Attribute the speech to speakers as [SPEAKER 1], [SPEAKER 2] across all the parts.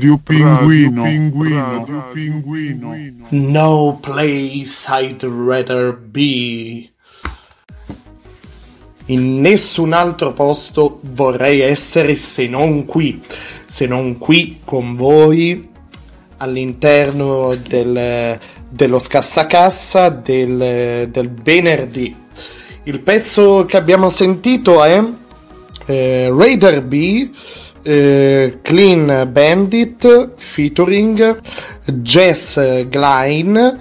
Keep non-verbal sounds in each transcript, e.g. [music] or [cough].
[SPEAKER 1] Radio Pinguino.
[SPEAKER 2] Radio Pinguino. Radio Pinguino.
[SPEAKER 3] No place I'd rather be. In nessun altro posto vorrei essere se non qui, se non qui con voi all'interno del, dello scassacassa del, del venerdì. Il pezzo che abbiamo sentito è eh, Raider B eh, Clean Bandit featuring Jess Glein.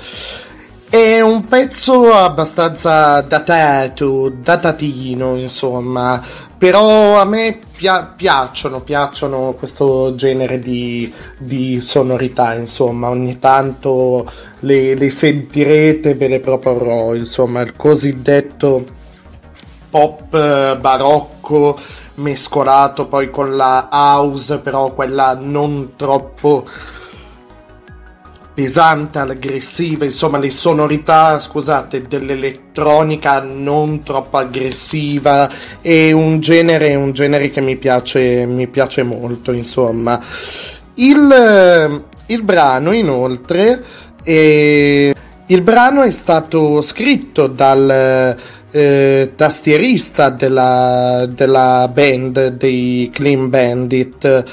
[SPEAKER 3] È un pezzo abbastanza datato, datatino, insomma, però a me pia- piacciono, piacciono questo genere di, di, sonorità, insomma, ogni tanto le, le sentirete, ve le proporrò, insomma, il cosiddetto pop eh, barocco mescolato poi con la house, però quella non troppo pesante, aggressiva, insomma le sonorità, scusate, dell'elettronica non troppo aggressiva e un genere, un genere che mi piace, mi piace molto, insomma. Il, il brano inoltre è, il brano è stato scritto dal eh, tastierista della, della, band dei Clean Bandit,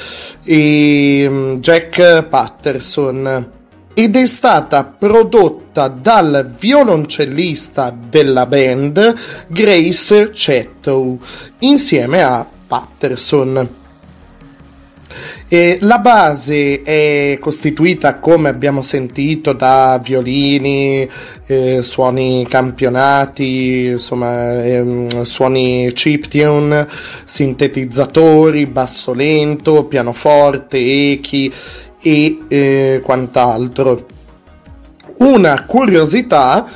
[SPEAKER 3] e, Jack Patterson, ed è stata prodotta dal violoncellista della band Grace Chettow insieme a Patterson. E la base è costituita, come abbiamo sentito, da violini, eh, suoni campionati, insomma, ehm, suoni chiptune, sintetizzatori, basso lento, pianoforte, echi e eh, quant'altro. Una curiosità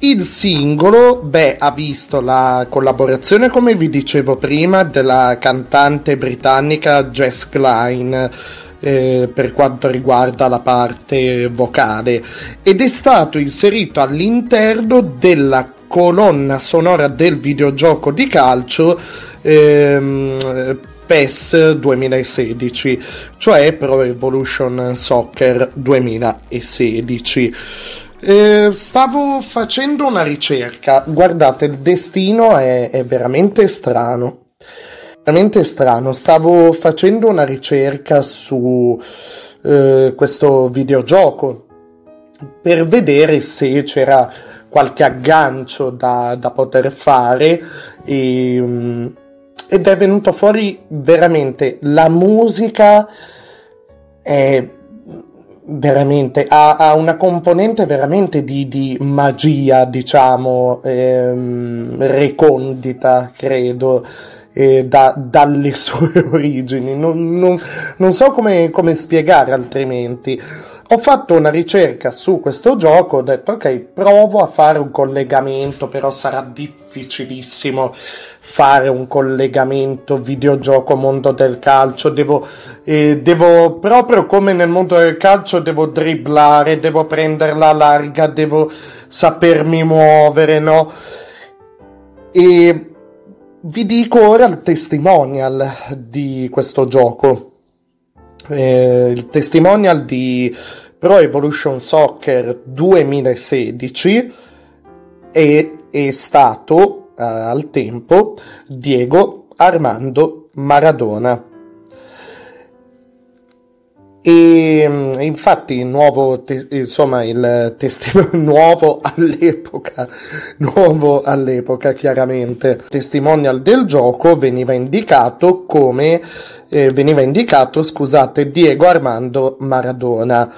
[SPEAKER 3] il singolo, beh, ha visto la collaborazione, come vi dicevo prima, della cantante britannica Jess Klein eh, per quanto riguarda la parte vocale ed è stato inserito all'interno della colonna sonora del videogioco di calcio ehm, PES 2016, cioè Pro Evolution Soccer 2016. Eh, stavo facendo una ricerca. Guardate, il destino è, è, veramente strano. Veramente strano. Stavo facendo una ricerca su eh, questo videogioco per vedere se c'era qualche aggancio da, da poter fare e, mm, ed è venuto fuori veramente la musica è veramente ha, ha, una componente veramente di, di magia, diciamo, ehm, recondita, credo. Eh, da, dalle [laughs] sue origini, non, non, non so come, come, spiegare altrimenti. Ho fatto una ricerca su questo gioco, ho detto ok, provo a fare un collegamento, però sarà difficilissimo fare un collegamento videogioco mondo del calcio, devo, eh, devo proprio come nel mondo del calcio devo dribblare, devo prenderla larga, devo sapermi muovere, no? E vi dico ora il testimonial di questo gioco. Eh, il testimonial di Pro Evolution Soccer 2016 è, è stato al tempo Diego Armando Maradona. E mm, infatti il nuovo, te- insomma, il testimone [laughs] nuovo all'epoca, nuovo all'epoca chiaramente, testimonial del gioco veniva indicato come eh, veniva indicato, scusate, Diego Armando Maradona.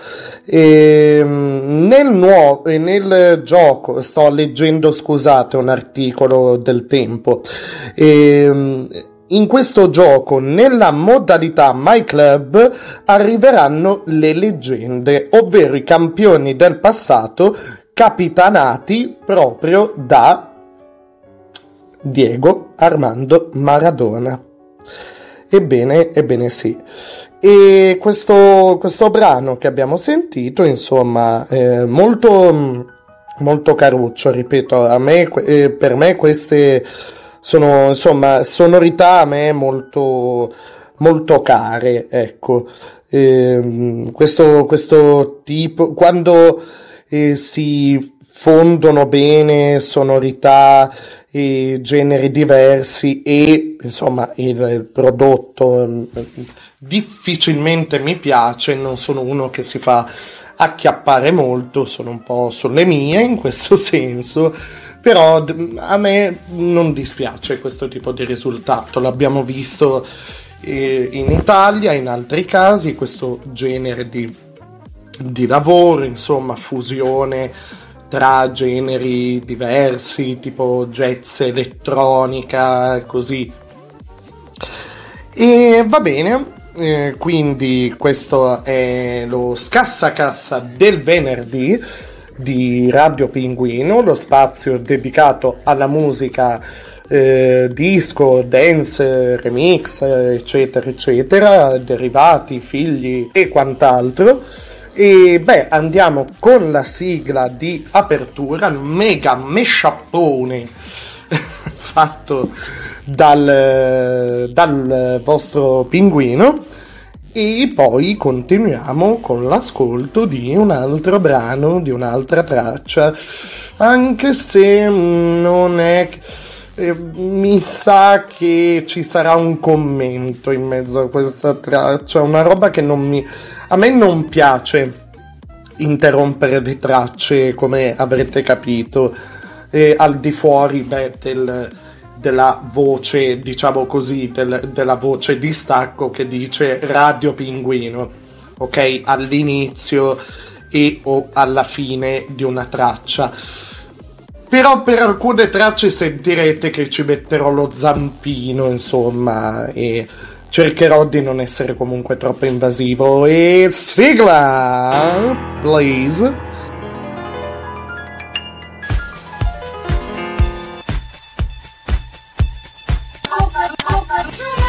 [SPEAKER 3] E, mm, nel, nuovo, nel gioco, sto leggendo, scusate, un articolo del tempo. E, mm, in questo gioco, nella modalità My Club, arriveranno le leggende, ovvero i campioni del passato capitanati proprio da Diego Armando Maradona. Ebbene, ebbene sì. E questo, questo brano che abbiamo sentito, insomma, è molto, molto caruccio, ripeto, me, eh, per me queste sono insomma sonorità a me molto, molto care, ecco. Eh, questo, questo tipo, quando eh, si fondono bene sonorità e generi diversi e insomma il, il prodotto mm, difficilmente mi piace, non sono uno che si fa acchiappare molto, sono un po' sulle mie in questo [laughs] senso però a me non dispiace questo tipo di risultato, l'abbiamo visto eh, in Italia, in altri casi, questo genere di, di lavoro, insomma, fusione tra generi diversi, tipo jazz elettronica, così. E va bene, eh, quindi questo è lo scassacassa del venerdì di Radio Pinguino, lo spazio dedicato alla musica eh, disco, dance, remix, eccetera, eccetera, derivati, figli e quant'altro. E beh, andiamo con la sigla di apertura, mega mesciappone [laughs] fatto dal, dal vostro pinguino. E poi continuiamo con l'ascolto di un altro brano, di un'altra traccia, anche se non è... Eh, mi sa che ci sarà un commento in mezzo a questa traccia, una roba che non mi... A me non piace interrompere le tracce, come avrete capito, eh, al di fuori beh, del, della voce, diciamo così, del, della voce di stacco che dice Radio Pinguino, ok? All'inizio e o alla fine di una traccia. Però per alcune tracce sentirete che ci metterò lo zampino, insomma, e cercherò di non essere comunque troppo invasivo. E sigla, please. open, open, open.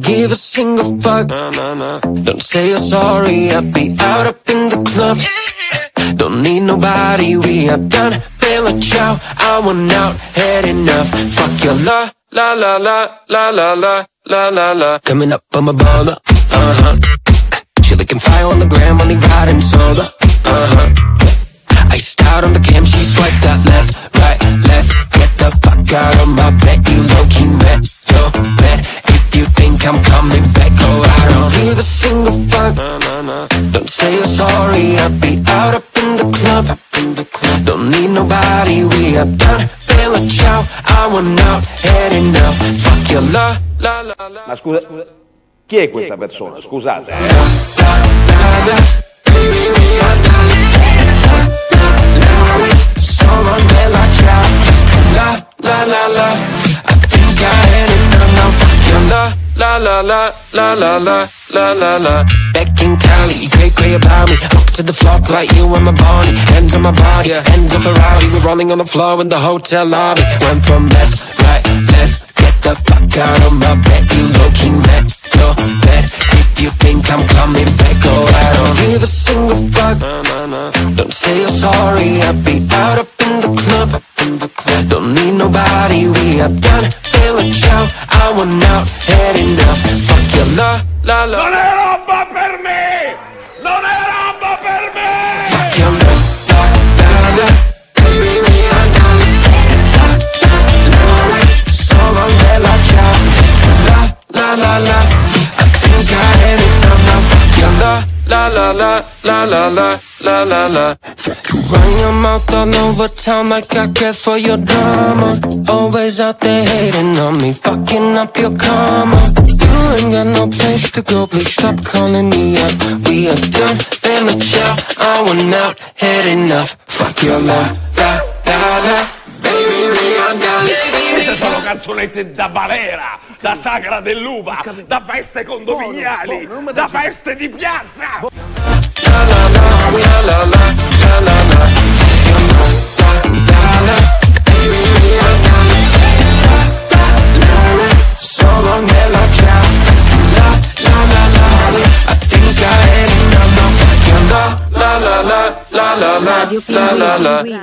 [SPEAKER 4] Give a single fuck. Don't say you're sorry, I'll be out up in the club. Don't need nobody, we are done. Feeling ciao, I want out, had enough. Fuck your la, la la la, la la la, la la la. Coming up, I'm a baller, uh huh. She looking fire on the gram, only riding solo, uh huh. Out on the cam, she swiped that left, right, left. Get the fuck out of my bed, you low key met, yo, bet you think I'm coming back Oh, I don't give a single fuck. Don't say you're sorry I'll be out up in the club up in the club, Don't need nobody We are done. Bella ciao I want out Had enough Fuck your love la, la, la,
[SPEAKER 5] Ma scusa, chi è questa persona? Scusate. Eh.
[SPEAKER 4] La, la, la, la I think I had it and I'm fucking La, la, la, la, la, la, la La la Back in Cali, you great great about me. Up to the flop like you and my Barney Hands on my body, hands on Ferrari. We're rolling on the floor in the hotel lobby. Went from left, right, left. Get the fuck out of my bed, you low-key mad your bed If you think I'm coming back Oh, I don't give a single fuck. Don't say you're sorry I'll be out up in the club Don't need nobody, we have done feeling ciao I want out, had enough. Fuck your la, la, la.
[SPEAKER 5] Non è roba per me! Non è roba per me!
[SPEAKER 4] Fuck your la, la, la, la. Baby, me and la, la, la, la. Solo bella ciao La, la, la, la la, la, la, la, la, la, la la la. Run your mouth all over town like I care for your drama. Always out there hating on me, fucking up your karma. You ain't got no place to go, please stop calling me up. We are done, been a child, I want out, had enough. Fuck your la, la, la, la. Baby,
[SPEAKER 5] canzonette da balera, da sagra dell'uva, da feste condominiali, da feste di piazza.
[SPEAKER 4] Solo nella chat La la la la I think I ain't enough La la la la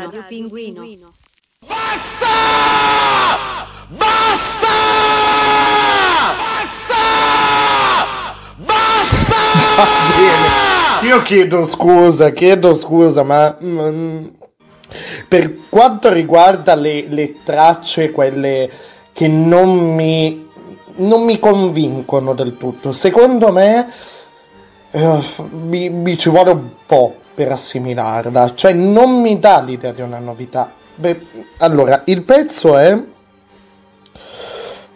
[SPEAKER 3] chiedo scusa, chiedo scusa, ma mm, per quanto riguarda le, le tracce, quelle che non mi, non mi convincono del tutto, secondo me eh, mi, mi ci vuole un po' per assimilarla, cioè non mi dà l'idea di una novità. Beh, allora, il pezzo è...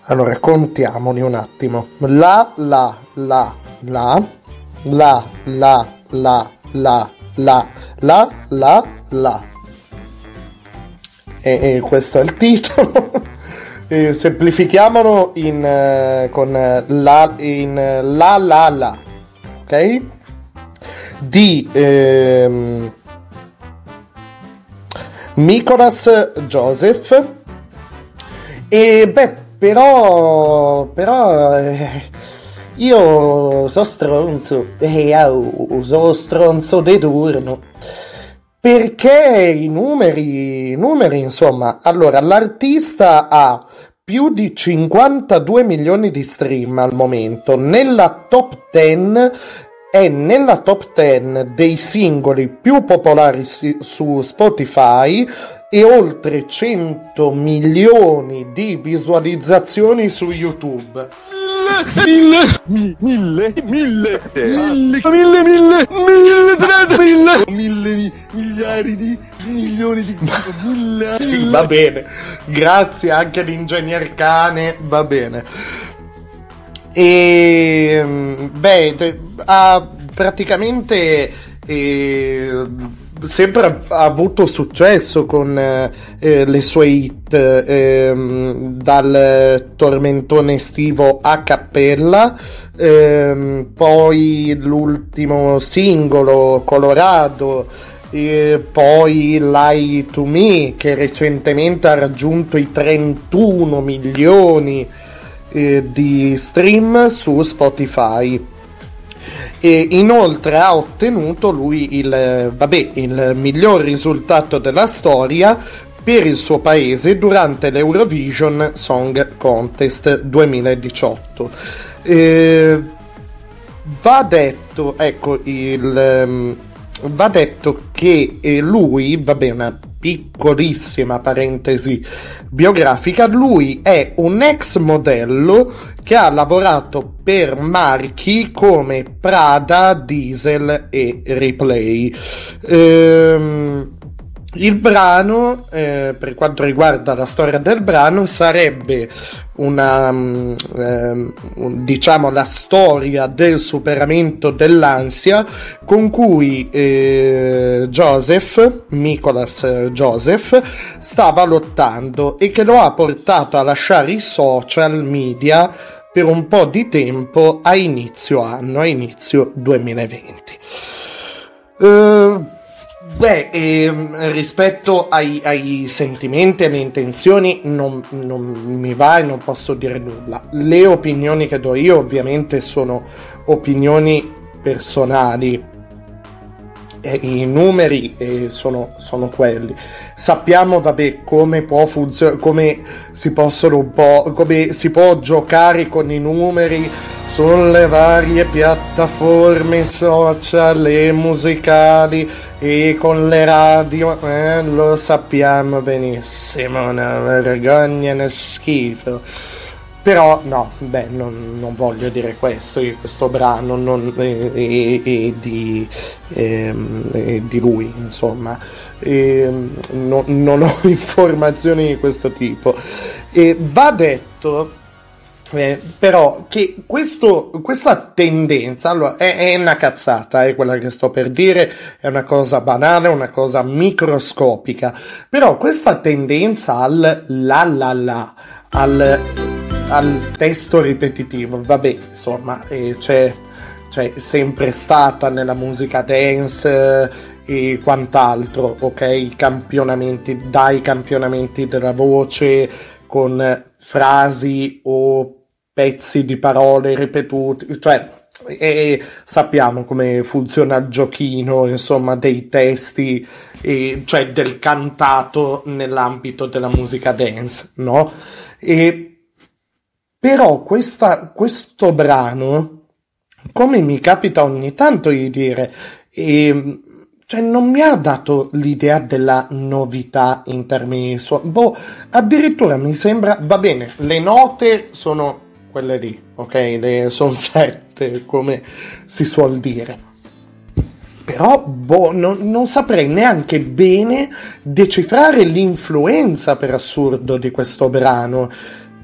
[SPEAKER 3] Allora, contiamoli un attimo. La, la, la, la, la, la, la, la, la, la, la, la. E, e questo è il titolo. [laughs] E semplifichiamolo in, eh, con eh, la, in eh, la, la, la. Ok? Di... ehm, Nicolas Joseph e beh però però eh, io so stronzo e au, so stronzo di turno perché i numeri i numeri insomma allora l'artista ha più di 52 milioni di stream al momento nella top 10 è nella top 10 dei singoli più popolari su Spotify e oltre 100 milioni di visualizzazioni su YouTube.
[SPEAKER 2] Mille, mi- mille, mille, mille, mille, mille, mille, trenta, mille, mille, mi- miliardi, milioni di [laughs] mille,
[SPEAKER 3] Sì, va bene. Grazie anche all'ingegner cane, va bene. E beh, te- ha praticamente eh, sempre avuto successo con eh, eh, le sue hit ehm, dal tormentone estivo a cappella ehm, poi l'ultimo singolo Colorado e poi Lie to Me che recentemente ha raggiunto i 31 milioni eh, di stream su Spotify. E inoltre ha ottenuto lui il, vabbè, il miglior risultato della storia per il suo paese durante l'Eurovision Song Contest 2018. Eh, va detto, ecco, il, ehm, va detto che eh, lui, vabbè, una piccolissima parentesi biografica, lui è un ex modello che ha lavorato per marchi come Prada, Diesel e Replay. Ehm, il brano, eh, per quanto riguarda la storia del brano, sarebbe una, un- diciamo, la storia del superamento dell'ansia con cui eh, Joseph, Nicholas eh, Joseph, stava lottando e che lo ha portato a lasciare i social media per un po' di tempo a inizio anno, a inizio 2020. Eh, Beh, ehm, rispetto ai, ai sentimenti e alle intenzioni non, non mi va e non posso dire nulla. Le opinioni che do io ovviamente sono opinioni personali. E I numeri eh, sono, sono quelli. Sappiamo, vabbè, come può funzionare, come si possono un po', come si può giocare con i numeri sulle varie piattaforme social e musicali e con le radio, eh, lo sappiamo benissimo, una vergogna, uno schifo. Però no, beh, non, non voglio dire questo, io questo brano non, è, è- è di, ehm, è di lui, insomma, Ehm, no- non ho [laughs] informazioni di questo tipo. E va detto eh, però che questo, questa tendenza allora, è, è una cazzata, è quella che sto per dire, è una cosa banale, una cosa microscopica, però questa tendenza al la la la, al, al testo ripetitivo. Vabbè, insomma, eh, c'è, c'è sempre stata nella musica dance eh, e quant'altro, ok? I campionamenti, dai campionamenti della voce con frasi o pezzi di parole ripetuti, cioè e sappiamo come funziona il giochino, insomma, dei testi, e, cioè del cantato nell'ambito della musica dance, no? E, però questa, questo brano, come mi capita ogni tanto di dire, e, cioè non mi ha dato l'idea della novità in termini di suono. Boh, addirittura mi sembra, va bene, le note sono quelle lì, ok? Le, sono sette, come si suol dire. Però, boh, non, non saprei neanche bene decifrare l'influenza, per assurdo, di questo brano.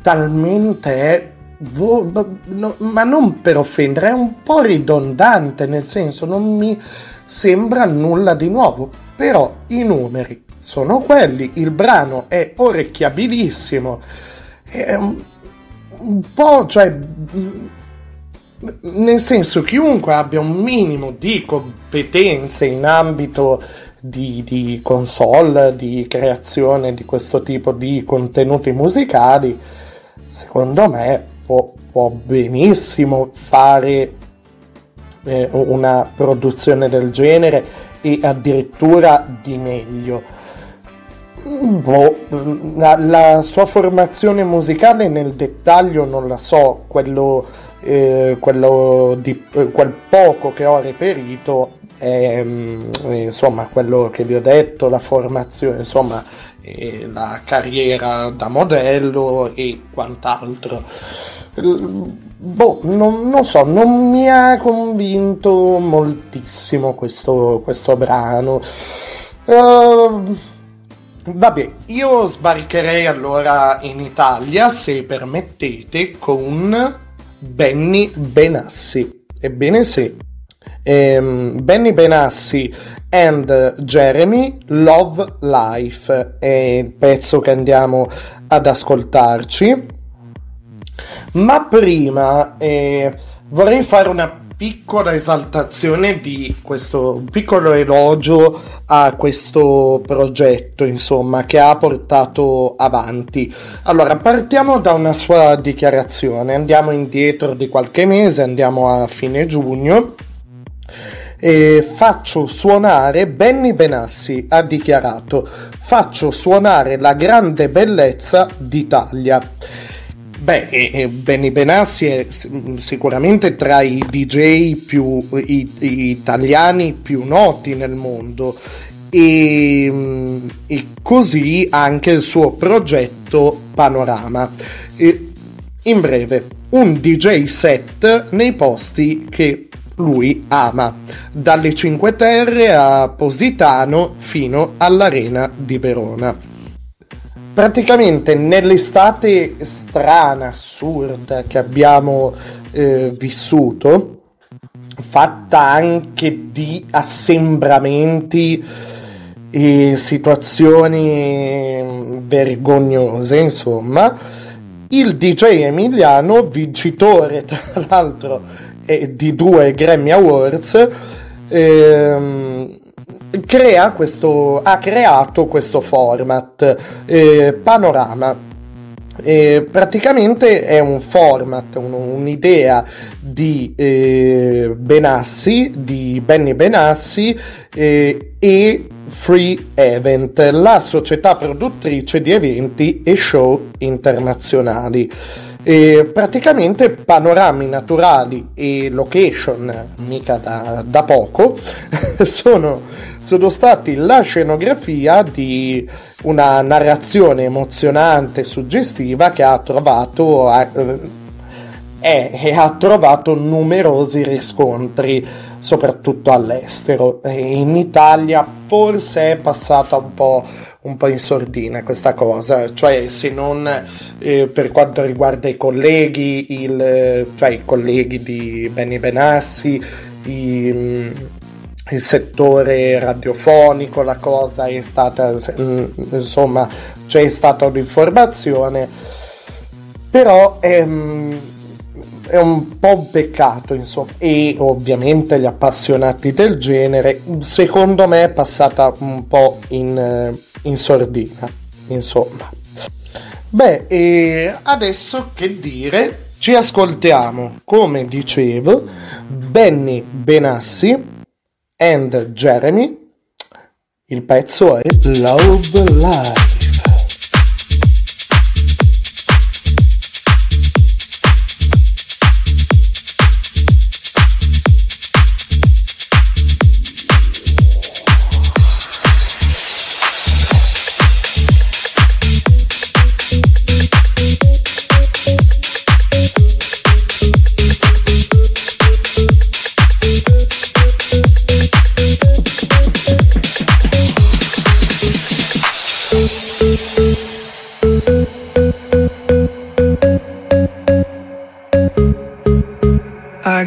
[SPEAKER 3] Talmente Boh, boh, ma non per offendere, è un po' ridondante, nel senso non mi sembra nulla di nuovo, però i numeri sono quelli, il brano è orecchiabilissimo, è un, un po', cioè, nel senso chiunque abbia un minimo di competenze in ambito di, di console, di creazione di questo tipo di contenuti musicali, secondo me può, può benissimo fare eh, una produzione del genere e addirittura di meglio. Boh, la, la, sua formazione musicale nel dettaglio non la so, quello, eh, quello di, eh, quel poco che ho reperito è mm, insomma quello che vi ho detto, la formazione, insomma la carriera da modello e quant'altro. Boh, non, non, so, non mi ha convinto moltissimo questo, questo brano. Uh, vabbè, io sbarcherei allora in Italia, se permettete, con Benny Benassi. Ebbene sì. Um, Benny Benassi and Jeremy Love Life è il pezzo che andiamo ad ascoltarci. Ma prima eh, vorrei fare una piccola esaltazione di questo piccolo elogio a questo progetto, insomma, che ha portato avanti. Allora, partiamo da una sua dichiarazione, andiamo indietro di qualche mese, andiamo a fine giugno. E faccio suonare Benny Benassi ha dichiarato. Faccio suonare la grande bellezza d'Italia. Beh, Benny Benassi è sicuramente tra i DJ più i, i italiani più noti nel mondo. E, mm, e, così anche il suo progetto Panorama. E, in breve, un DJ set nei posti che lui ama, dalle Cinque Terre a Positano fino all'Arena di Verona. Praticamente nell'estate strana, assurda che abbiamo eh, vissuto, fatta anche di assembramenti e situazioni vergognose, insomma, il DJ Emiliano, vincitore [laughs] tra l'altro eh, di due Grammy Awards, ehm, crea questo, ha creato questo format eh, panorama. Eh, praticamente è un format, un, un'idea di eh, Benassi, di Benny Benassi eh, e Free Event, la società produttrice di eventi e show internazionali. E praticamente panorami naturali e location, mica da, da poco, [laughs] sono, sono, stati la scenografia di una narrazione emozionante e suggestiva che ha trovato, eh, eh, ha trovato numerosi riscontri, soprattutto all'estero. E in Italia forse è passata un po' un po' in sordina questa cosa, cioè se non eh, per quanto riguarda i colleghi, il, cioè i colleghi di Benny Benassi, i, mm, il settore radiofonico, la cosa è stata, mm, insomma, c'è stata un'informazione. però ehm, è un po' un peccato, insomma, e ovviamente gli appassionati del genere, secondo me è passata un po' in, eh, in sordina, insomma. Beh, e adesso che dire? Ci ascoltiamo, come dicevo, Benny Benassi and Jeremy. Il pezzo è Love Life.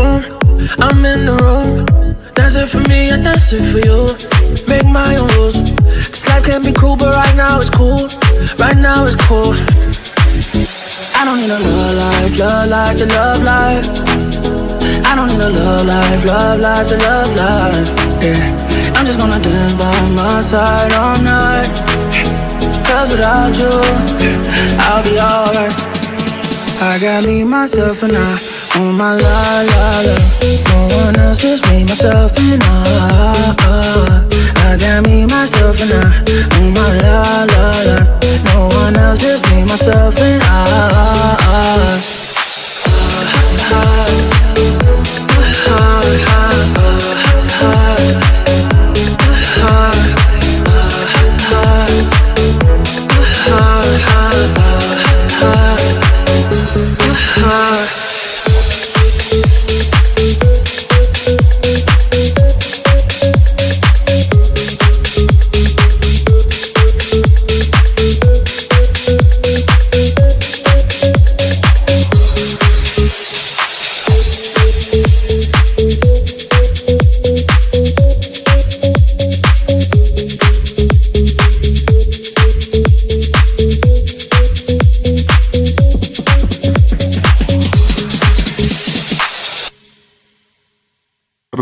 [SPEAKER 6] boom. I'm in the room, dancing for me, I dance it for you. Make my own rules. This life can be cruel, but right now it's cool. Right now it's cool. I don't need a love life, love life to love life. I don't need a love life, love life to love life. Yeah, I'm just gonna dance by my side all night. Cause without you, I'll be alright. I got me, myself, and I on my la la la. No one else, just me, myself, and I. I got me, myself, and I on my la la la. No one else, just me, myself, and I.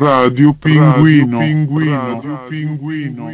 [SPEAKER 7] Radio Pinguino. Radio Pinguino.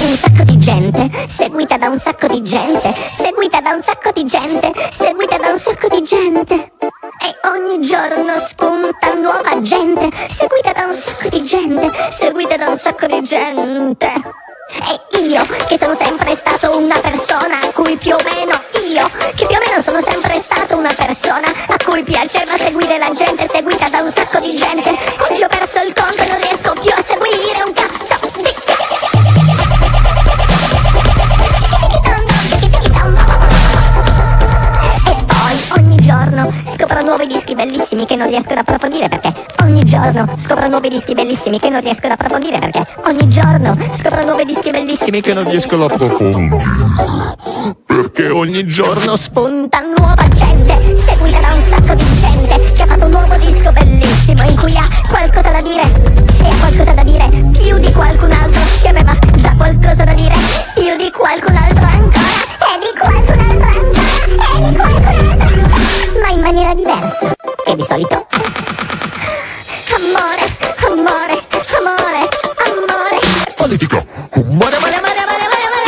[SPEAKER 8] un sacco di gente, seguita da un sacco di gente, seguita da un sacco di gente, seguita da un sacco di gente. E ogni giorno spunta nuova gente, seguita da un sacco di gente, seguita da un sacco di gente. E io, che sono sempre stato una persona a cui più o meno io, che più o meno sono sempre stato una persona a cui piaceva seguire la gente, seguita da un sacco di gente. Oggi ho perso il conto e non riesco più a seguire un scopro nuovi dischi bellissimi che non riesco ad approfondire perché ogni giorno scopro nuovi dischi bellissimi che non riesco ad approfondire perché ogni giorno scopro nuovi dischi bellissimi che non riesco ad approfondire perché ogni giorno spunta nuova gente seguita da un sacco di gente gente che ha fatto un nuovo disco bellissimo in cui ha qualcosa da dire e ha qualcosa da dire più di qualcun altro che aveva già qualcosa da dire più di qualcun altro ancora maniera diversa. E di solito [laughs] amore amore amore amore.
[SPEAKER 9] Politica.
[SPEAKER 8] amore amore amore amore amore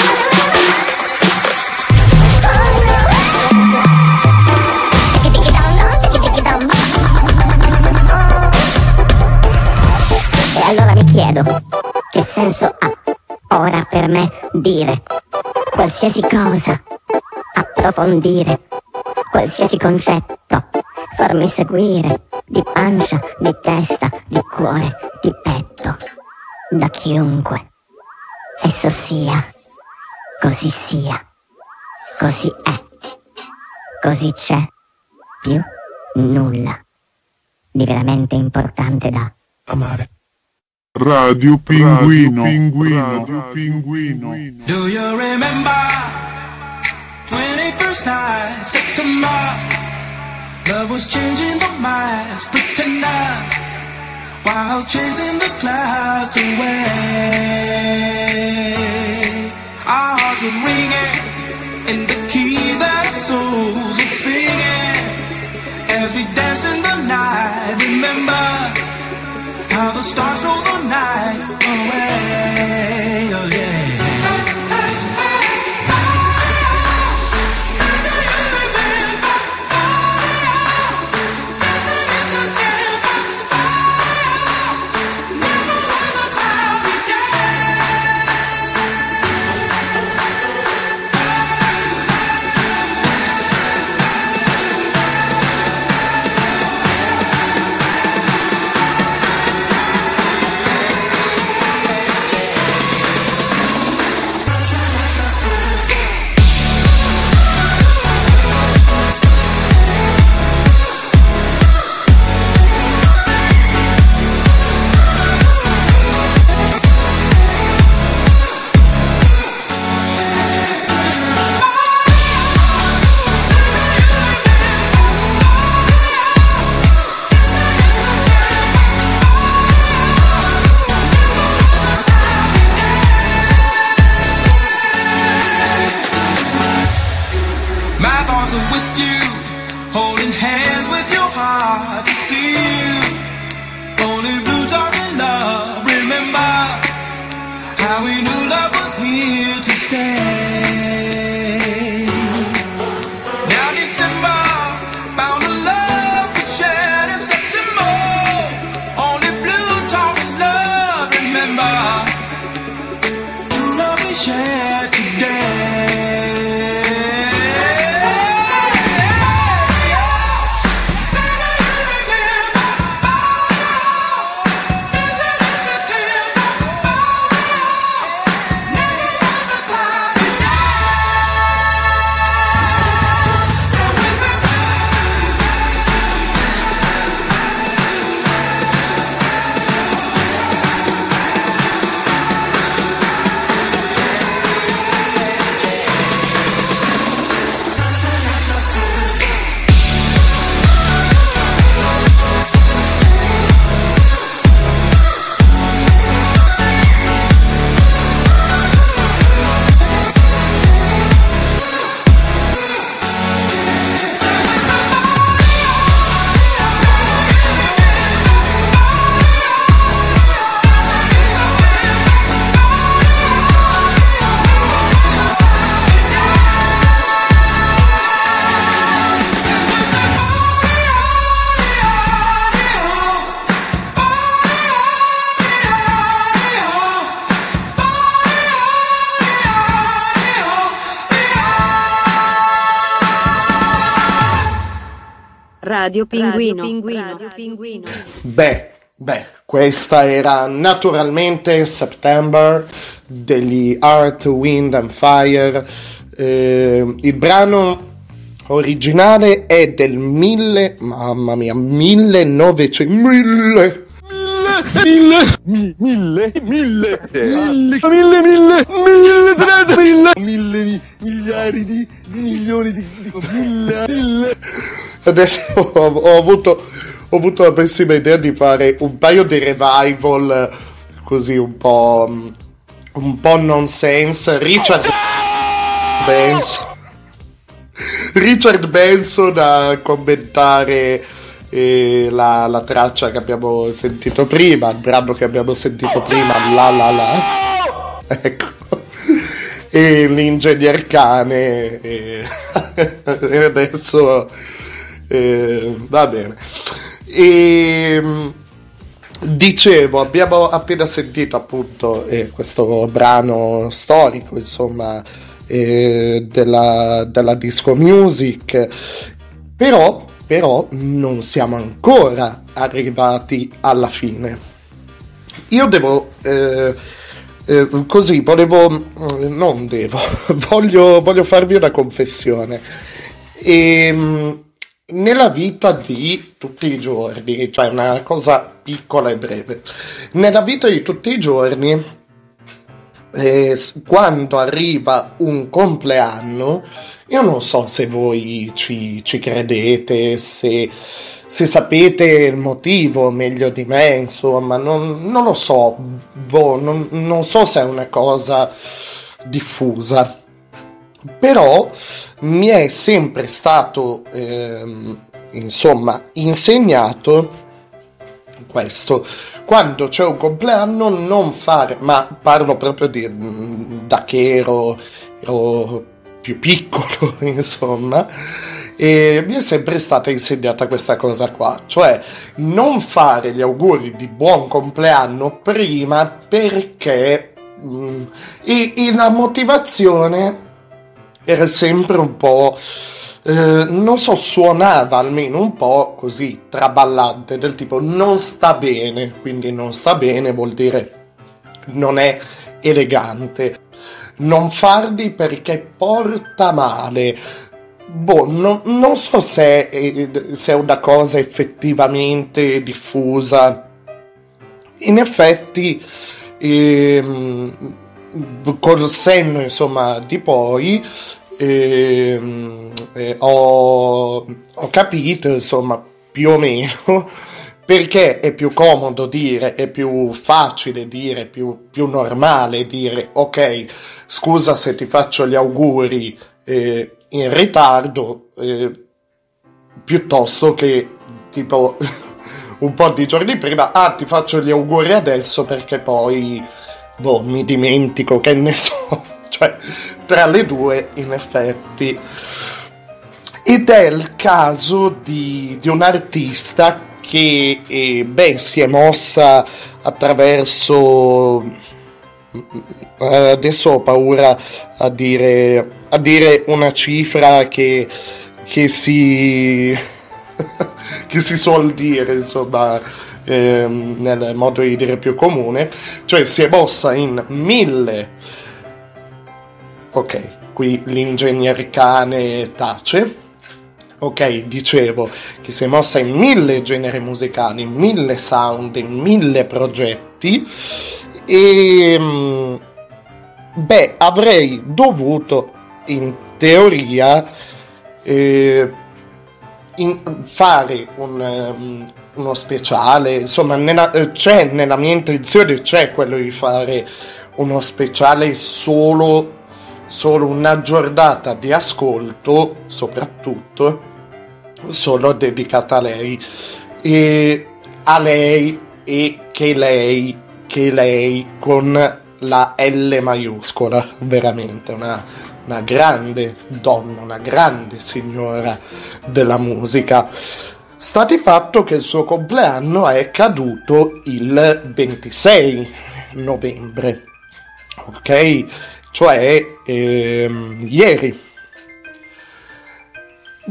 [SPEAKER 8] E allora mi chiedo, che senso ha ora per me dire qualsiasi cosa, approfondire qualsiasi concetto, farmi seguire di pancia, di testa, di cuore, di petto, da chiunque. Esso sia, così sia, così è, così c'è, più nulla di veramente importante da
[SPEAKER 10] Amare.
[SPEAKER 7] Radio Pinguino. Radio Pinguino.
[SPEAKER 11] Do you remember 21st night, September? Love was changing the minds, pretender, while chasing the clouds away. Our hearts were ringing in the key that souls were singing as we danced in the night. Remember how the stars stole
[SPEAKER 12] Radio Pinguino. Radio Pinguino.
[SPEAKER 3] Beh, beh, questa era naturalmente September degli Earth, Wind and Fire. Eh, il brano originale è del 1000, mamma mia, 1900, 1000,
[SPEAKER 9] Mille, mi- mille, mille, mille, mille, mille, mille, trenta, mille, mille, mi- miliardi di, di milioni di, di mille, mille.
[SPEAKER 3] Adesso [laughs] ho, ho avuto, ho avuto la pessima idea di fare un paio di revival eh, così un po', mm, un po' nonsense. Richard Benson. Richard Benson a commentare eh, la, la traccia che abbiamo sentito prima, il brano che abbiamo sentito prima, la la la. Ecco. E l'ingegner cane. E, [laughs] e adesso. Eh, va bene. E. Dicevo, abbiamo appena sentito appunto eh, questo brano storico, insomma, eh, della, della disco music, però, però non siamo ancora arrivati alla fine. Io devo, eh, eh, così, volevo, mm, non devo, [laughs] voglio, voglio farvi una confessione. E, nella vita di tutti i giorni, cioè una cosa piccola e breve, nella vita di tutti i giorni, eh, quando arriva un compleanno, io non so se voi ci, ci credete, se, se sapete il motivo meglio di me, insomma, non, non lo so, boh, non, non so se è una cosa diffusa. Però mi è sempre stato ehm, insomma insegnato questo. Quando c'è un compleanno non fare ma parlo proprio di, da che ero, ero più piccolo [laughs] insomma e mi è sempre stata insegnata questa cosa qua. Cioè non fare gli auguri di buon compleanno prima perché mm, e, e la motivazione era sempre un po', eh, non so, suonava almeno un po' così, traballante, del tipo non sta bene, quindi non sta bene vuol dire non è elegante. Non farli perché porta male. Boh, no- non so se è, se è una cosa effettivamente diffusa. In effetti, ehm, col senno insomma di poi ehm, eh, ho, ho capito insomma più o meno [laughs] perché è più comodo dire, è più facile dire, più, più normale dire ok scusa se ti faccio gli auguri eh, in ritardo eh, piuttosto che tipo [laughs] un po' di giorni prima ah ti faccio gli auguri adesso perché poi boh, mi dimentico, che ne so, [laughs] cioè tra le due in effetti. Ed è il caso di, di un'artista che eh, beh, si è mossa attraverso eh, adesso ho paura a dire, a dire una cifra che, che si [laughs] che si suol dire insomma ehm, nel modo di dire più comune cioè si è mossa in mille ok qui l'ingegner cane tace. Ok dicevo che si è mossa in mille generi musicali in mille sound in mille progetti. E mm, beh avrei dovuto in teoria eh, in- fare un, ehm, uno speciale, insomma, nella- eh, c'è nella mia intenzione c'è quello di fare uno speciale solo, solo una giornata di ascolto, soprattutto, solo dedicata a lei. E a lei e che lei, che lei con la L maiuscola, veramente una, una grande donna, una grande signora della musica. Sta di fatto che il suo compleanno è caduto il 26 novembre, ok? Cioè ehm, ieri.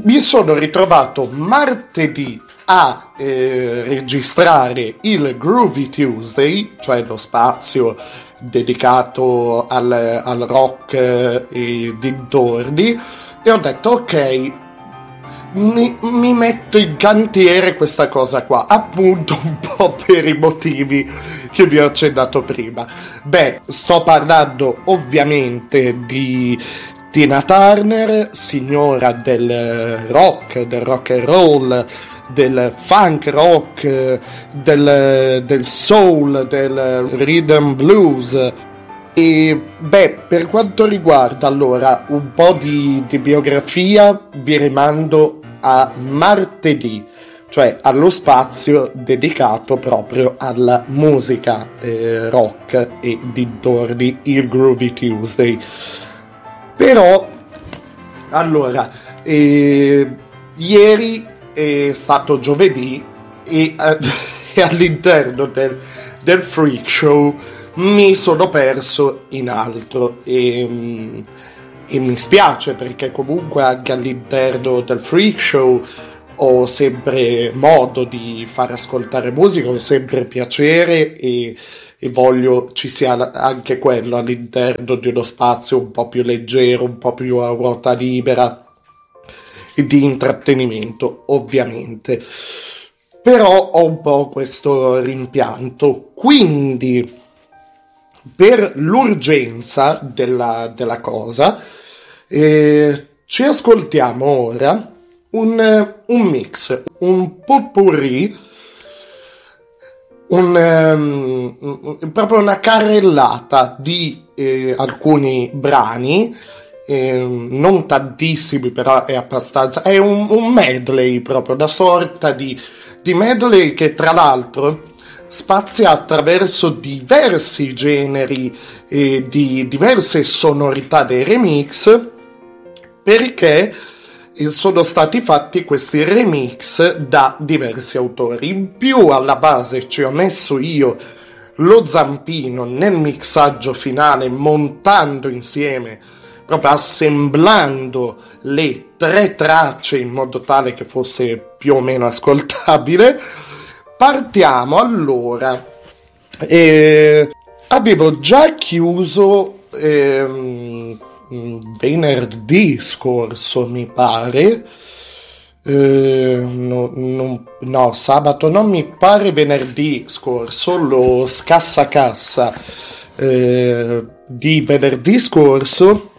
[SPEAKER 3] Mi sono ritrovato martedì a eh, registrare il Groovy Tuesday, cioè lo spazio dedicato al, al rock eh, e dintorni, e ho detto ok, mi, mi metto in cantiere questa cosa qua, appunto un po' per i motivi che vi ho accennato prima. Beh, sto parlando ovviamente di Tina Turner, signora del rock, del rock and roll, del funk rock, del, del soul, del rhythm blues. E beh, per quanto riguarda allora un po' di, di biografia, vi rimando a martedì, cioè allo spazio dedicato proprio alla musica eh, rock e dintorni, il Groovy Tuesday. Però, allora, eh, ieri è stato giovedì e, eh, [laughs] all'interno del, del freak show mi sono perso in altro e, mm, e mi spiace perché comunque anche all'interno del freak show ho sempre modo di far ascoltare musica, ho sempre piacere e, e voglio ci sia anche quello all'interno di uno spazio un po' più leggero, un po' più a ruota libera e di intrattenimento, ovviamente. Però ho un po' questo rimpianto. Quindi, per l'urgenza della, della cosa, eh, ci ascoltiamo ora un, un mix, un potpourri, un, um, proprio una carrellata di eh, alcuni brani, eh, non tantissimi però è abbastanza, è un, un medley proprio, una sorta di, di medley che tra l'altro spazia attraverso diversi generi e di diverse sonorità dei remix perché sono stati fatti questi remix da diversi autori. In più alla base ci ho messo io lo zampino nel mixaggio finale montando insieme, proprio assemblando le tre tracce in modo tale che fosse più o meno ascoltabile. Partiamo allora. Eh, avevo già chiuso ehm, venerdì scorso, mi pare. Eh, no, no, no, sabato non mi pare venerdì scorso, lo scassacassa eh, di venerdì scorso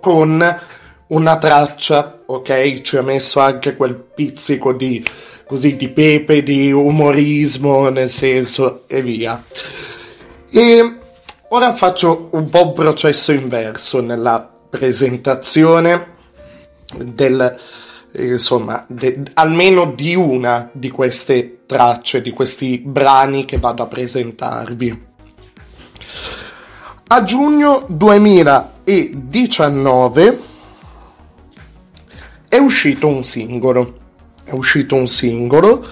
[SPEAKER 3] con una traccia, ok? Ci ha messo anche quel pizzico di così di pepe, di umorismo, nel senso e via. E ora faccio un po' un processo inverso nella presentazione del insomma, de, almeno di una di queste tracce, di questi brani che vado a presentarvi. A giugno 2019 è uscito un singolo è uscito un singolo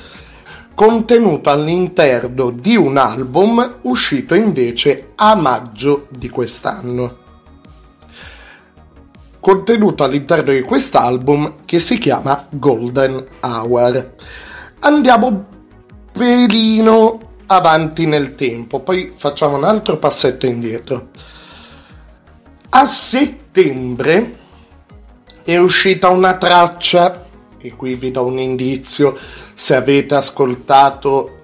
[SPEAKER 3] contenuto all'interno di un album uscito invece a maggio di quest'anno. Contenuto all'interno di quest'album che si chiama Golden Hour. Andiamo pelino avanti nel tempo, poi facciamo un altro passetto indietro. A settembre è uscita una traccia e qui vi do un indizio se avete ascoltato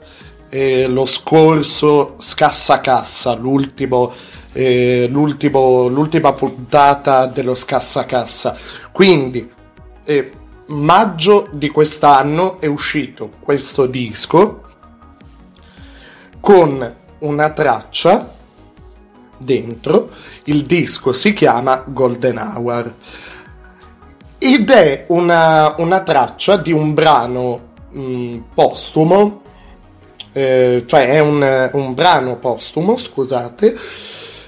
[SPEAKER 3] eh, lo scorso Scassacassa, l'ultimo, eh, l'ultimo, l'ultima puntata dello Scassacassa. Quindi, eh, maggio di quest'anno è uscito questo disco con una traccia dentro. Il disco si chiama Golden Hour ed è una, una traccia di un brano mh, postumo, eh, cioè è un, un, brano postumo, scusate,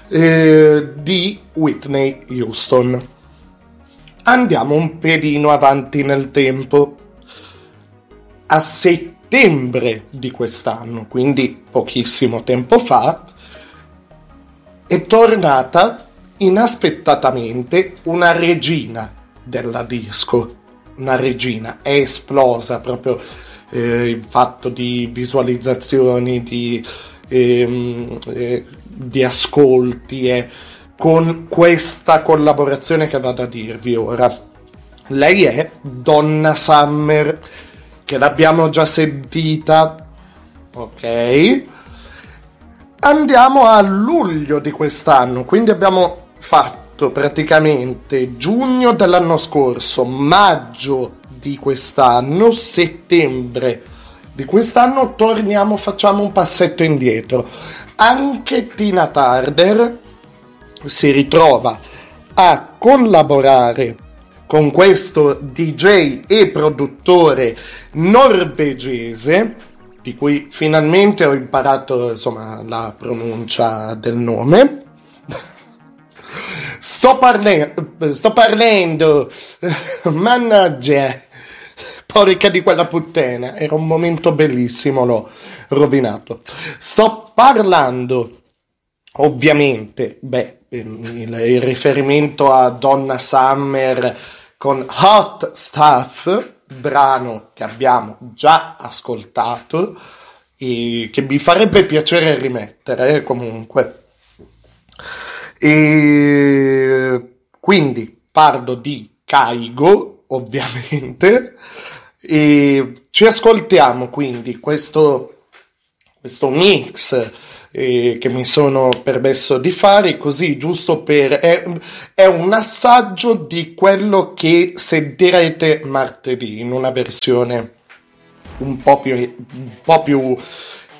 [SPEAKER 3] eh, di Whitney Houston. Andiamo un pelino avanti nel tempo. A settembre di quest'anno, quindi pochissimo tempo fa, è tornata inaspettatamente una regina della disco, una regina, è esplosa proprio eh, in fatto di visualizzazioni, di, ehm, eh, di ascolti, eh, con questa collaborazione che vado a dirvi ora. Lei è Donna Summer, che l'abbiamo già sentita, ok? Andiamo a luglio di quest'anno, quindi abbiamo fatto fatto praticamente giugno dell'anno scorso, maggio di quest'anno, settembre di quest'anno, torniamo, facciamo un passetto indietro. Anche Tina Turner si ritrova a collaborare con questo DJ e produttore norvegese, di cui finalmente ho imparato insomma, la pronuncia del nome. Sto, parle- sto parlando, mannaggia, porca di quella puttana, era un momento bellissimo, l'ho rovinato. Sto parlando, ovviamente, beh, il, il riferimento a Donna Summer con Hot Stuff, brano che abbiamo già ascoltato e che mi farebbe piacere rimettere eh, comunque. E quindi parlo di Kaigo, ovviamente, e ci ascoltiamo quindi questo, questo mix eh, che mi sono permesso di fare così giusto per è, è un assaggio di quello che sentirete martedì in una versione un po' più, un po più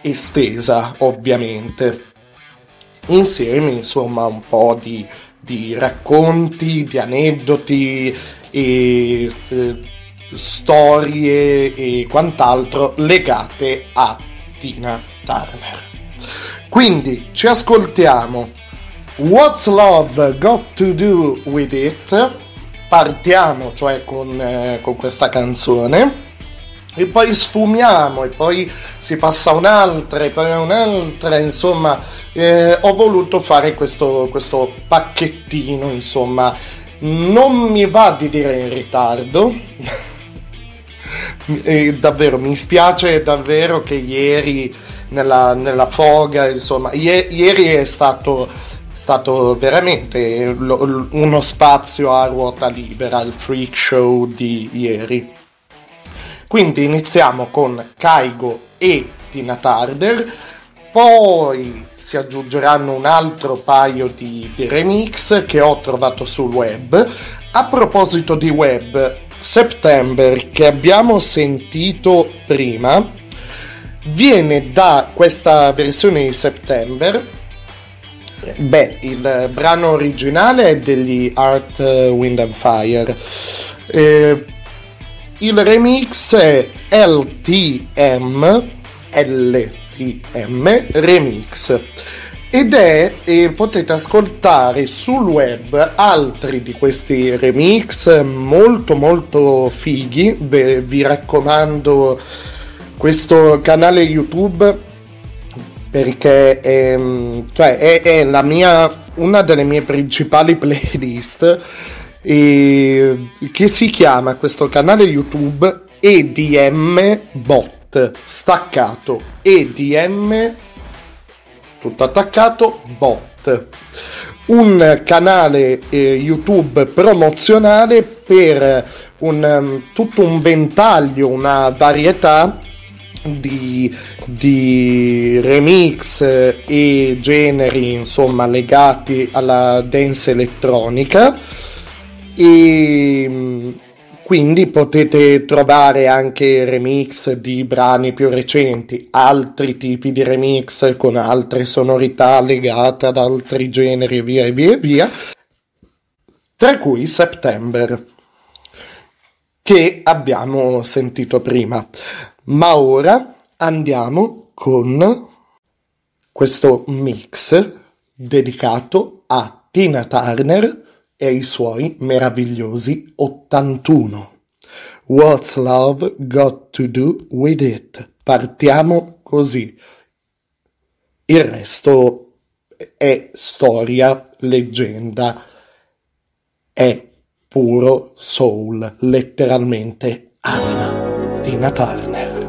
[SPEAKER 3] estesa ovviamente insieme insomma un po' di, di racconti di aneddoti e eh, storie e quant'altro legate a Tina Turner. Quindi ci ascoltiamo. What's Love Got to Do with It? Partiamo cioè con, eh, con questa canzone e poi sfumiamo e poi si passa a un'altra e poi a un'altra insomma eh, ho voluto fare questo, questo pacchettino insomma. Non mi va di dire in ritardo. [laughs] Davvero mi spiace davvero che ieri nella, nella foga insomma I- ieri è stato, stato veramente lo, uno spazio a ruota libera il freak show di ieri quindi iniziamo con Kaigo e Tina Turner poi si aggiungeranno un altro paio di, di remix che ho trovato sul web. A proposito di web September che abbiamo sentito prima viene da questa versione di September. Beh il brano originale è degli Art Wind and Fire. Eh, il remix è LTM LTM Remix. Ed è e potete ascoltare sul web altri di questi remix molto molto fighi. Beh, vi raccomando questo canale youtube perché è, cioè è, è mia una delle mie principali [laughs] playlist e, che si chiama questo canale youtube EDM Bot staccato. EDM tutto attaccato bot. Un canale eh, youtube promozionale per un, um, tutto un ventaglio una varietà di, di remix e generi insomma legati alla dance elettronica e quindi potete trovare anche remix di brani più recenti, altri tipi di remix con altre sonorità legate ad altri generi e via e via e via, tra cui September, che abbiamo sentito prima. Ma ora andiamo con questo mix dedicato a Tina Turner e i suoi meravigliosi 81. What's Love Got to Do with It? Partiamo così. Il resto è storia, leggenda, è puro soul, letteralmente anima di Turner.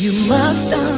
[SPEAKER 6] You must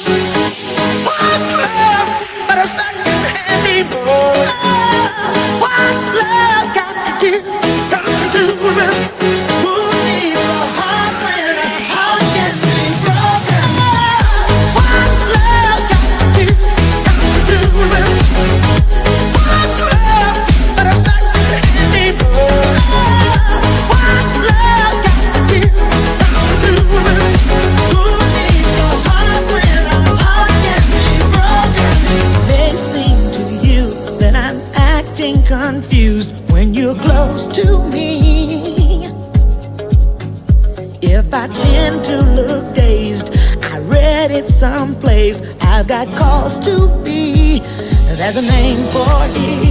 [SPEAKER 13] that calls to be. There's a name for it.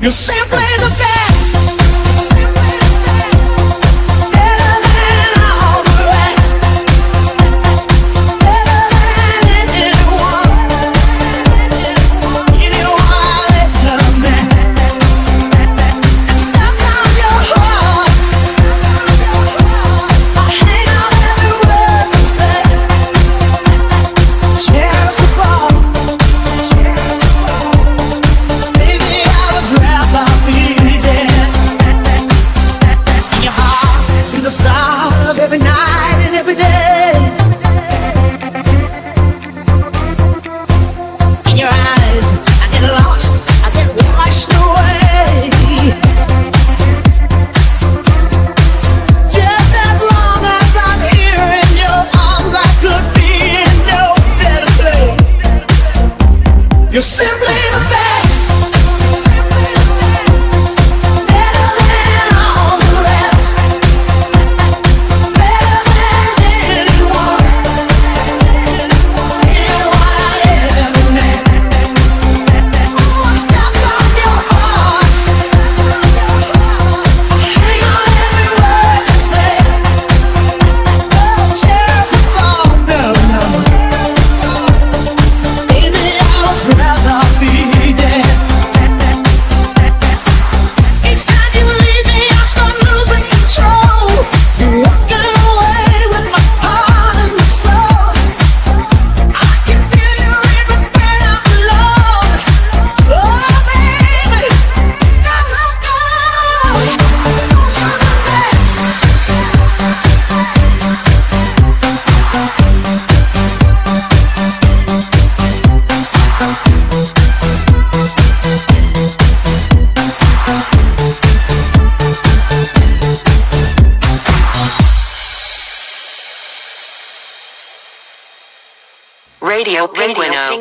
[SPEAKER 13] The best.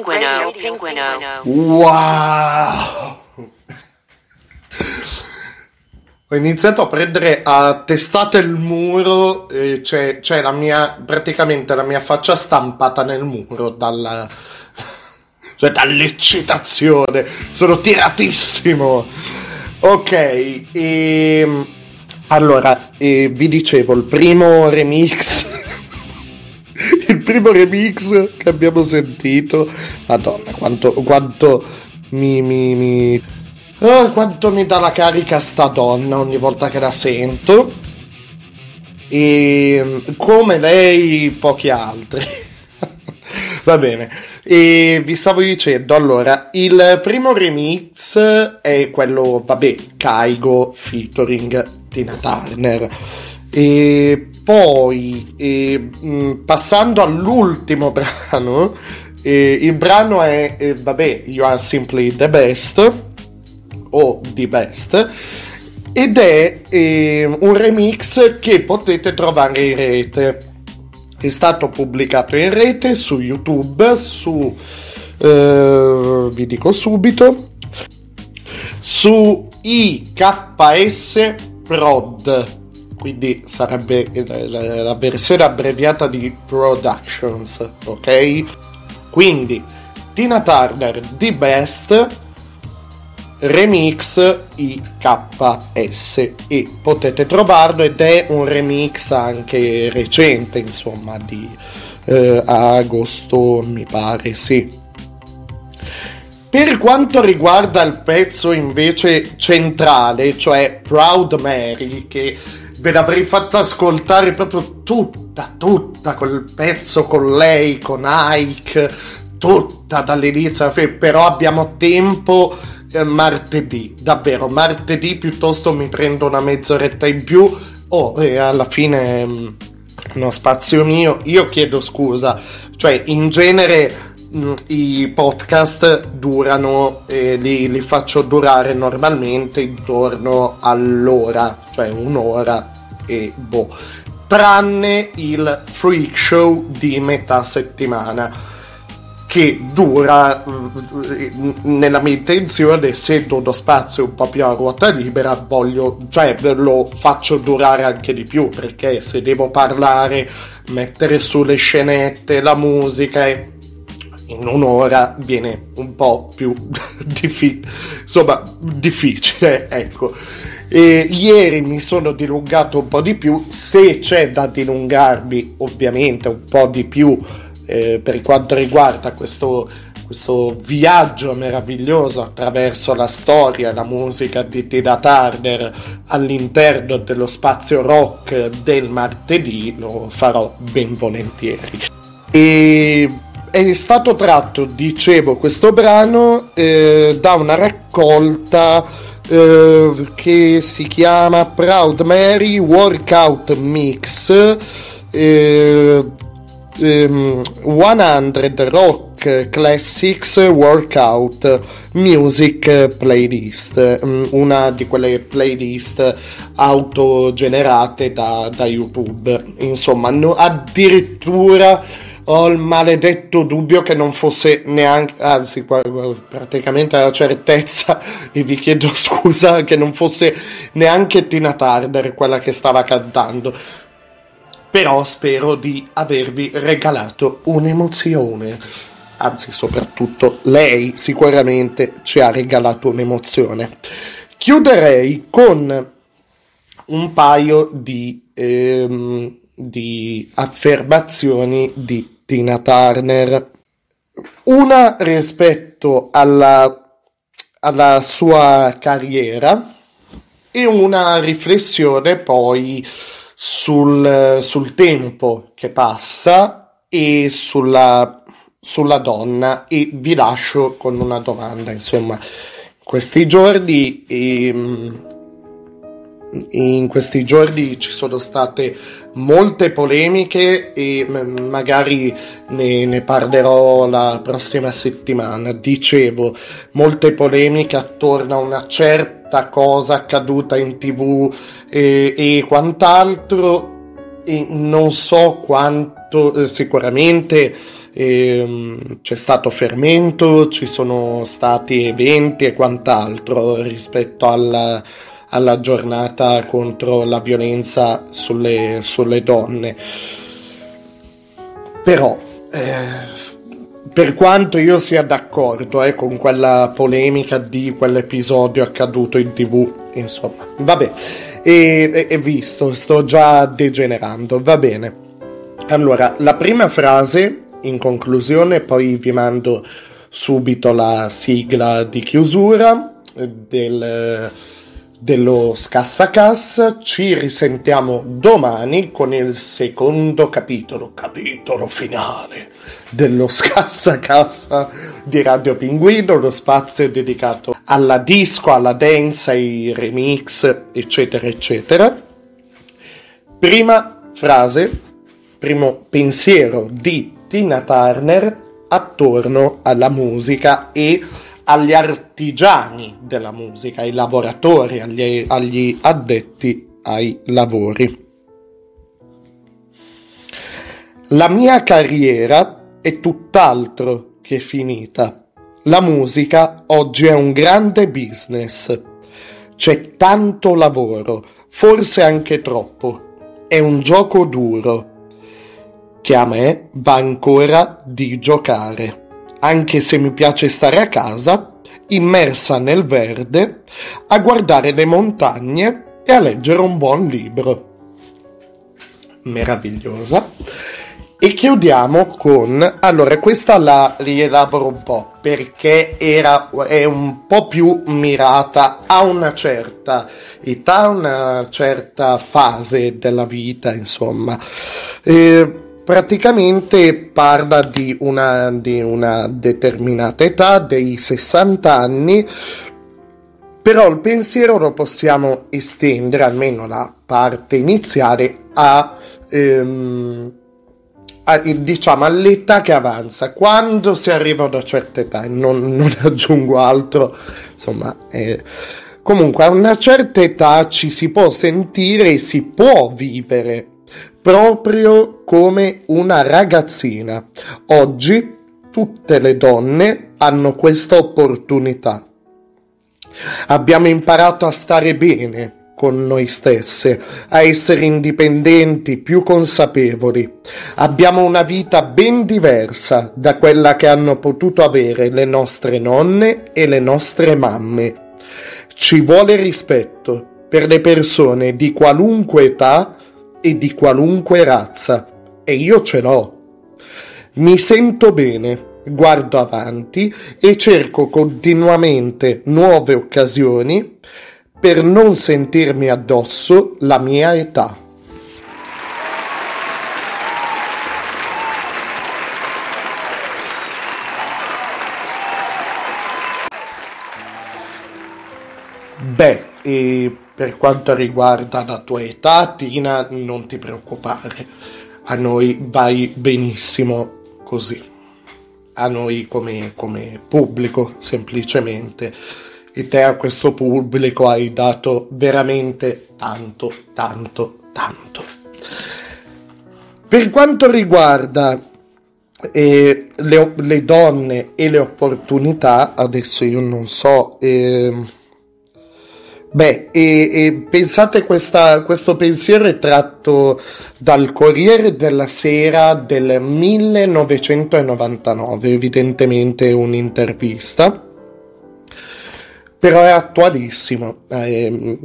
[SPEAKER 14] Pinguino.
[SPEAKER 3] Wow! Ho iniziato a prendere a testate il muro, e c'è, c'è la mia, praticamente la mia faccia stampata nel muro dalla, cioè dall'eccitazione. Sono tiratissimo. Ok, e, allora, e vi dicevo, il primo remix primo remix che abbiamo sentito. Madonna, quanto, quanto mi, mi, mi- ah, quanto mi dà la carica sta donna ogni volta che la sento. E come lei, pochi altri. [laughs] Va bene. E vi stavo dicendo, allora, il primo remix è quello, vabbè, Kaigo featuring Tina Turner. E poi, eh, mh, passando all'ultimo [laughs] brano, eh, il brano è, eh, vabbè, You Are Simply the Best, o The Best, ed è un remix che potete trovare in rete. È stato pubblicato in rete su YouTube, su, eh, vi dico subito, su IKS Prod, quindi sarebbe la, la- versione abbreviata di Productions, ok? Quindi Tina Turner The Best Remix IKS e potete trovarlo ed è un remix anche recente, insomma, di eh, agosto, mi pare, sì. Per quanto riguarda il pezzo invece centrale, cioè Proud Mary, che ve l'avrei fatto ascoltare proprio tutta, tutta quel pezzo con lei, con Ike, tutta dall'inizio alla fine, però abbiamo tempo eh, martedì, davvero, martedì piuttosto mi prendo una mezz'oretta in più, oh, e alla fine mm, uno spazio mio, io chiedo scusa, cioè in genere mh, i podcast durano, eh, li, li faccio durare normalmente intorno all'ora, cioè un'ora e boh, tranne il freak show di metà settimana che dura eh, nella mia intenzione essendo uno spazio un po' più a ruota libera voglio cioè lo faccio durare anche di più perché se devo parlare mettere sulle scenette la musica e in un'ora viene un po' più [laughs] diffi- insomma, difficile, ecco. E ieri mi sono dilungato un po' di più, se c'è da dilungarmi ovviamente un po' di più eh, per quanto riguarda questo, questo viaggio meraviglioso attraverso la storia e la musica di Tina Turner all'interno dello spazio rock del martedì, lo farò ben volentieri. E è stato tratto, dicevo, questo brano eh, da una raccolta eh, che si chiama Proud Mary Workout Mix eh, ehm, 100 Rock Classics Workout Music Playlist, mm, una di quelle playlist autogenerate da, da YouTube. Insomma, no- addirittura ho il maledetto dubbio che non fosse neanche, anzi, praticamente la certezza, [laughs] e vi chiedo [laughs] scusa, che non fosse neanche Tina Turner quella che stava cantando. Però spero di avervi regalato un'emozione. Anzi, soprattutto lei sicuramente ci ha regalato un'emozione. Chiuderei con un paio di, ehm, di affermazioni di Tina Turner. Una rispetto alla, alla sua carriera e una riflessione poi sul, sul tempo che passa e sulla, sulla donna e vi lascio con una domanda insomma questi giorni ehm, in questi giorni ci sono state molte polemiche e magari ne, ne parlerò la prossima settimana. Dicevo, molte polemiche attorno a una certa cosa accaduta in tv e, e quant'altro. E non so quanto, eh, sicuramente ehm, c'è stato fermento, ci sono stati eventi e quant'altro rispetto alla alla giornata contro la violenza sulle, sulle donne. Però, eh, per quanto io sia d'accordo eh, con quella polemica di quell'episodio accaduto in tv, insomma, vabbè, e, e, visto, sto già degenerando, va bene. Allora, la prima frase in conclusione, poi vi mando subito la sigla di chiusura eh, del dello Scassacassa. Ci risentiamo domani con il secondo capitolo, capitolo finale dello Scassacassa di Radio Pinguino, lo spazio dedicato alla disco, alla dance, ai remix, eccetera, eccetera. Prima frase, primo pensiero di Tina Turner attorno alla musica e agli artigiani della musica, ai lavoratori, agli, agli addetti ai lavori. La mia carriera è tutt'altro che finita. La musica oggi è un grande business. C'è tanto lavoro, forse anche troppo. È un gioco duro che a me va ancora di giocare anche se mi piace stare a casa, immersa nel verde, a guardare le montagne e a leggere un buon libro. Meravigliosa. E chiudiamo con... Allora, questa la rielaboro un po' perché era, è un po' più mirata a una certa età, una certa fase della vita, insomma. Eh, praticamente parla di una, di una determinata età, dei 60 anni, però il pensiero lo possiamo estendere, almeno la parte iniziale, a, ehm, a, diciamo all'età che avanza. Quando si arriva ad una certa età, e non, non [laughs] aggiungo altro, insomma, eh, comunque a una certa età ci si può sentire e si può vivere proprio come una ragazzina. Oggi tutte le donne hanno questa opportunità. Abbiamo imparato a stare bene con noi stesse, a essere indipendenti, più consapevoli. Abbiamo una vita ben diversa da quella che hanno potuto avere le nostre nonne e le nostre mamme. Ci vuole rispetto per le persone di qualunque età e di qualunque razza. E io ce l'ho. Mi sento bene, guardo avanti e cerco continuamente nuove occasioni per non sentirmi addosso la mia età. Beh, e per quanto riguarda la tua età, Tina, non ti preoccupare, a noi vai benissimo così, a noi come, come pubblico semplicemente. E te a questo pubblico hai dato veramente tanto, tanto, tanto. Per quanto riguarda eh, le, le donne e le opportunità, adesso io non so... ehm, Beh, e, e pensate questa, questo pensiero è tratto dal Corriere della Sera del 1999, evidentemente un'intervista, però è attualissimo. Eh,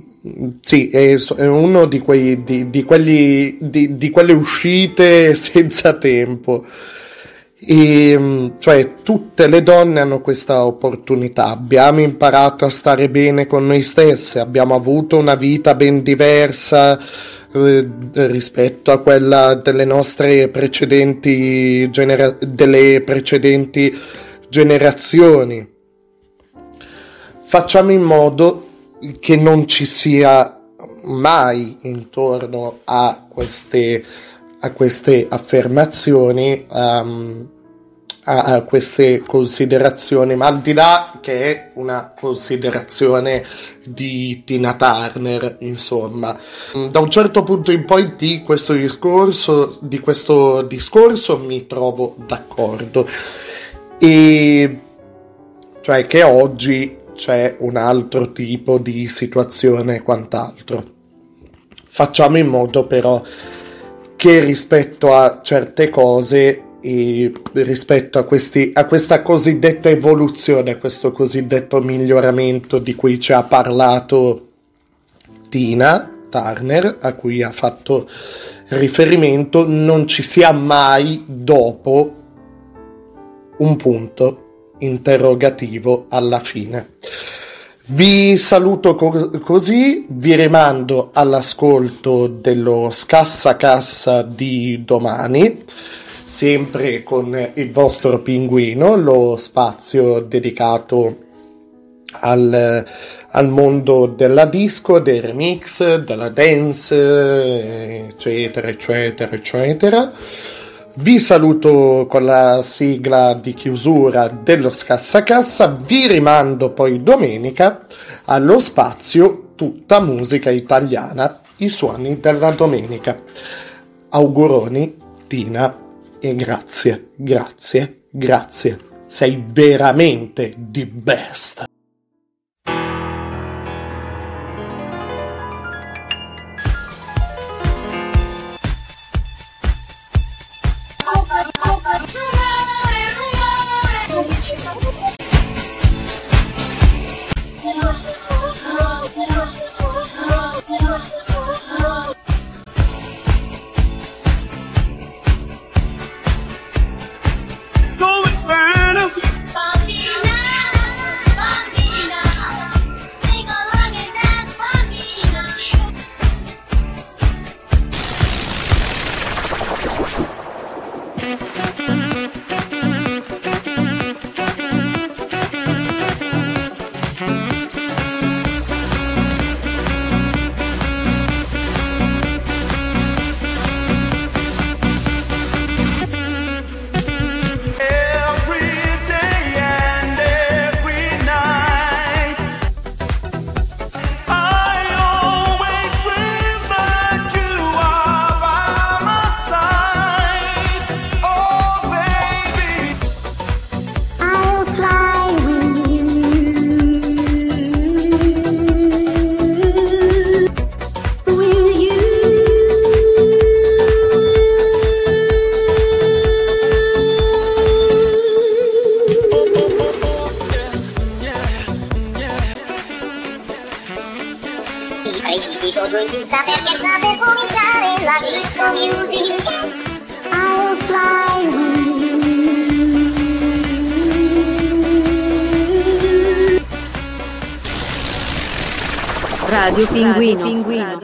[SPEAKER 3] sì, è, è uno di, quei, di, di, quelli, di quelle uscite [laughs] senza tempo. E, cioè tutte le donne hanno questa opportunità, abbiamo imparato a stare bene con noi stesse, abbiamo avuto una vita ben diversa eh, rispetto a quella delle nostre precedenti, genera- delle precedenti generazioni. Facciamo in modo che non ci sia mai intorno a queste, a queste affermazioni um, a, queste considerazioni, ma al di là che è una considerazione di Tina Turner, insomma, da un certo punto in poi di questo discorso, di questo discorso mi trovo d'accordo. E cioè che oggi c'è un altro tipo di situazione e quant'altro. Facciamo in modo però che rispetto a certe cose e rispetto a, questi, a questa cosiddetta evoluzione, a questo cosiddetto miglioramento di cui ci ha parlato Tina Turner, a cui ha fatto riferimento, non ci sia mai dopo un punto interrogativo alla fine. Vi saluto co- così, vi rimando all'ascolto dello scassa cassa di domani sempre con il vostro pinguino, lo spazio dedicato al, al mondo della disco, dei remix, della dance, eccetera, eccetera, eccetera. Vi saluto con la sigla di chiusura dello Scassacassa, vi rimando poi domenica allo spazio tutta musica italiana, i suoni della domenica. Auguroni, Tina e grazie, grazie, grazie. Sei veramente di best.
[SPEAKER 12] Pinguino. Pinguino.